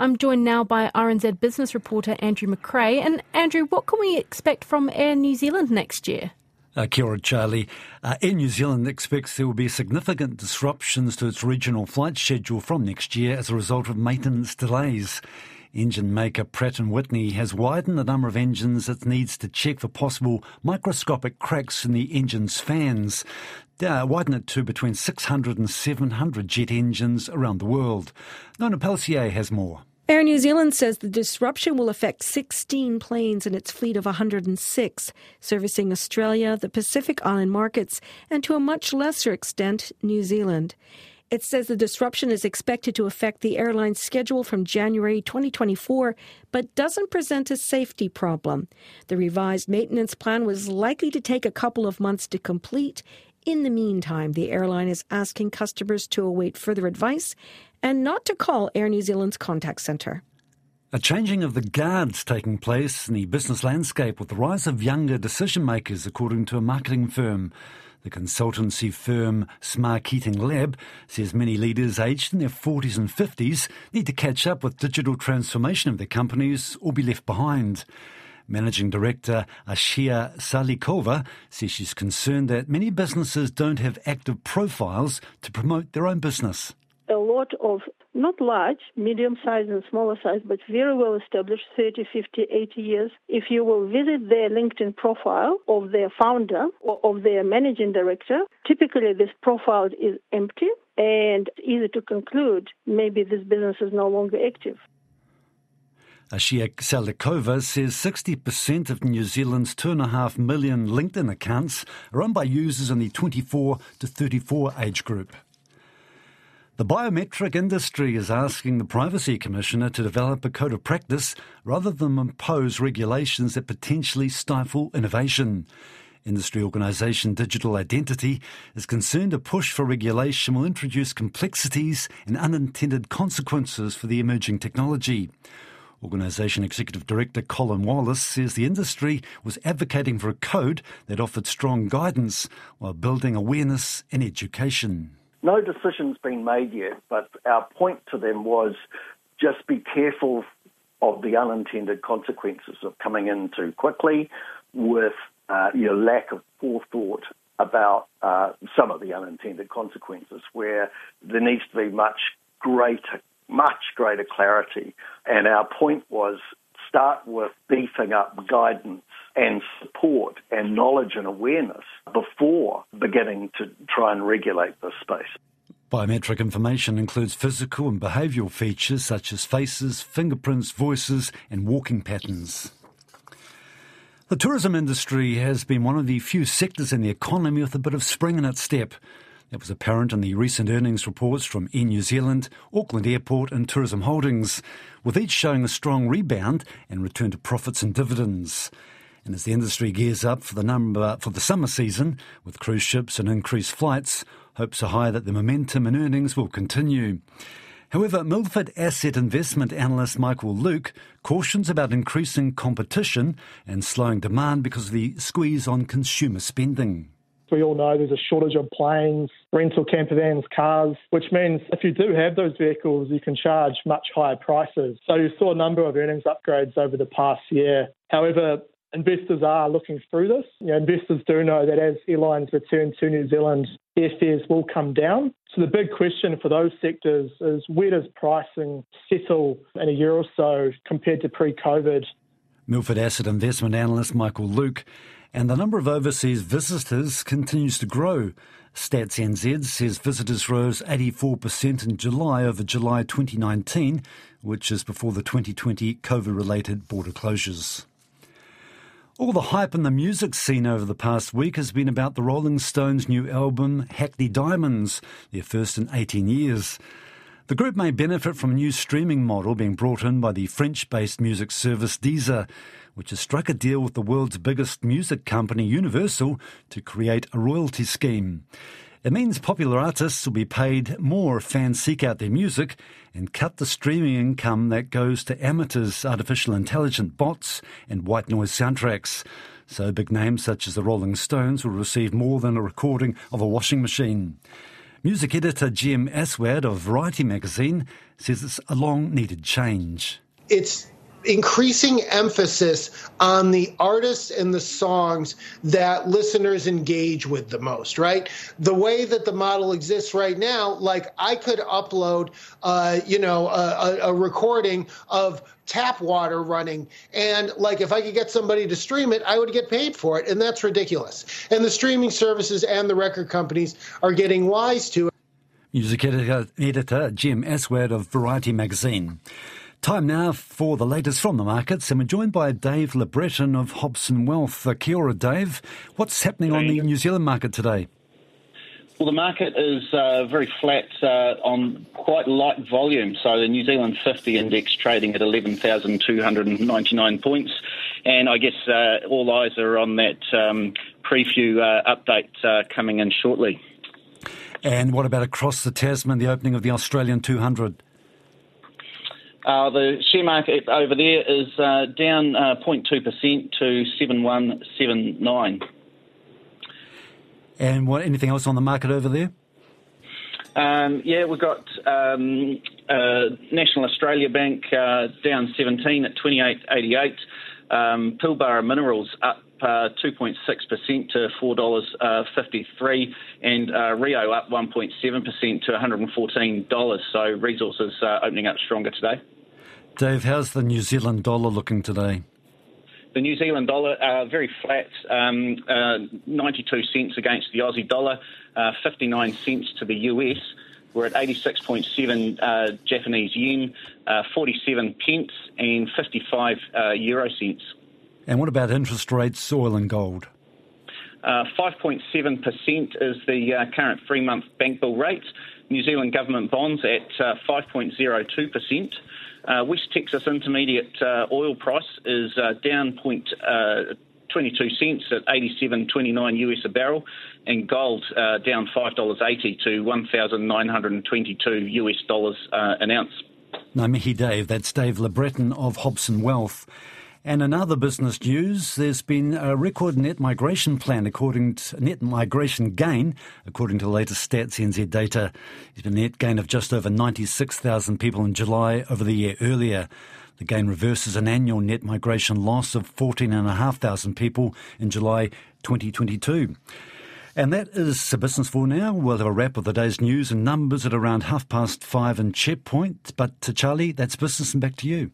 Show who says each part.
Speaker 1: I'm joined now by RNZ business reporter Andrew McRae. And Andrew, what can we expect from Air New Zealand next year?
Speaker 2: Uh, kia ora, Charlie. Uh, Air New Zealand expects there will be significant disruptions to its regional flight schedule from next year as a result of maintenance delays. Engine maker Pratt & Whitney has widened the number of engines it needs to check for possible microscopic cracks in the engine's fans. Uh, widen it to between 600 and 700 jet engines around the world. Nona Pelletier has more.
Speaker 3: Air New Zealand says the disruption will affect 16 planes in its fleet of 106, servicing Australia, the Pacific Island markets, and to a much lesser extent, New Zealand. It says the disruption is expected to affect the airline's schedule from January 2024, but doesn't present a safety problem. The revised maintenance plan was likely to take a couple of months to complete. In the meantime, the airline is asking customers to await further advice and not to call Air New Zealand's contact centre.
Speaker 2: A changing of the guards taking place in the business landscape with the rise of younger decision makers, according to a marketing firm. The consultancy firm Smart Keating Lab says many leaders aged in their 40s and 50s need to catch up with digital transformation of their companies or be left behind. Managing Director Ashia Salikova says she's concerned that many businesses don't have active profiles to promote their own business.
Speaker 4: A lot of not large, medium size and smaller size, but very well established, 30, 50, 80 years. If you will visit their LinkedIn profile of their founder or of their managing director, typically this profile is empty and easy to conclude maybe this business is no longer active.
Speaker 2: Ashia Salikova says 60% of New Zealand's 2.5 million LinkedIn accounts are owned by users in the 24 to 34 age group. The biometric industry is asking the Privacy Commissioner to develop a code of practice rather than impose regulations that potentially stifle innovation. Industry organisation Digital Identity is concerned a push for regulation will introduce complexities and unintended consequences for the emerging technology. Organisation Executive Director Colin Wallis says the industry was advocating for a code that offered strong guidance while building awareness and education.
Speaker 5: No decision's been made yet, but our point to them was just be careful of the unintended consequences of coming in too quickly with uh, your lack of forethought about uh, some of the unintended consequences, where there needs to be much greater much greater clarity. And our point was start with beefing up guidance and support and knowledge and awareness before beginning to try and regulate this space.
Speaker 2: Biometric information includes physical and behavioural features such as faces, fingerprints, voices, and walking patterns. The tourism industry has been one of the few sectors in the economy with a bit of spring in its step. That was apparent in the recent earnings reports from Air New Zealand, Auckland Airport, and Tourism Holdings, with each showing a strong rebound and return to profits and dividends. And as the industry gears up for the number for the summer season, with cruise ships and increased flights, hopes are high that the momentum in earnings will continue. However, Milford asset investment analyst Michael Luke cautions about increasing competition and slowing demand because of the squeeze on consumer spending.
Speaker 6: We all know there's a shortage of planes, rental camper vans, cars, which means if you do have those vehicles, you can charge much higher prices. So you saw a number of earnings upgrades over the past year. However, investors are looking through this. You know, investors do know that as airlines return to New Zealand, airfares will come down. So the big question for those sectors is where does pricing settle in a year or so compared to pre-COVID?
Speaker 2: Milford Asset Investment Analyst Michael Luke and the number of overseas visitors continues to grow. Stats NZ says visitors rose 84% in July over July 2019, which is before the 2020 COVID related border closures. All the hype in the music scene over the past week has been about the Rolling Stones' new album, Hackney Diamonds, their first in 18 years. The group may benefit from a new streaming model being brought in by the French based music service Deezer which has struck a deal with the world's biggest music company, Universal, to create a royalty scheme. It means popular artists will be paid more if fans seek out their music and cut the streaming income that goes to amateurs, artificial intelligent bots, and white noise soundtracks. So big names such as the Rolling Stones will receive more than a recording of a washing machine. Music editor Jem Aswad of Variety magazine says it's a long needed change.
Speaker 7: It's increasing emphasis on the artists and the songs that listeners engage with the most, right? The way that the model exists right now, like I could upload, uh, you know, a, a recording of tap water running. And like if I could get somebody to stream it, I would get paid for it. And that's ridiculous. And the streaming services and the record companies are getting wise to it.
Speaker 2: Music editor, editor Jem Aswad of Variety magazine. Time now for the latest from the markets, and we're joined by Dave LeBreton of Hobson Wealth. Uh, kia ora, Dave. What's happening on the New Zealand market today?
Speaker 8: Well, the market is uh, very flat uh, on quite light volume. So the New Zealand 50 index trading at 11,299 points. And I guess uh, all eyes are on that um, PREFU uh, update uh, coming in shortly.
Speaker 2: And what about across the Tasman, the opening of the Australian 200?
Speaker 8: Uh, the share market over there is uh, down uh, 0.2% to 7179.
Speaker 2: And what? Anything else on the market over there?
Speaker 8: Um, yeah, we've got um, uh, National Australia Bank uh, down 17 at 28.88. Um, Pilbara Minerals up uh, 2.6% to $4.53, and uh, Rio up 1.7% to $114. So resources uh, opening up stronger today.
Speaker 2: Dave, how's the New Zealand dollar looking today?
Speaker 8: The New Zealand dollar uh, very flat, um, uh, 92 cents against the Aussie dollar, uh, 59 cents to the US. We're at 86.7 uh, Japanese yen, uh, 47 pence, and 55 uh, euro cents.
Speaker 2: And what about interest rates, oil and gold?
Speaker 8: 5.7% is the current three month bank bill rate. New Zealand government bonds at 5.02%. Uh, West Texas Intermediate uh, oil price is uh, down point, uh, 22 cents at 87.29 US a barrel, and gold uh, down $5.80 to 1,922 US dollars uh, an ounce.
Speaker 2: Namihi Dave, that's Dave LeBreton of Hobson Wealth. And in other business news, there's been a record net migration plan according to net migration gain, according to the latest Stats NZ data. There's been a net gain of just over 96,000 people in July over the year earlier. The gain reverses an annual net migration loss of 14,500 people in July 2022. And that is the business for now. We'll have a wrap of the day's news and numbers at around half past five in Checkpoint. But to Charlie, that's business and back to you.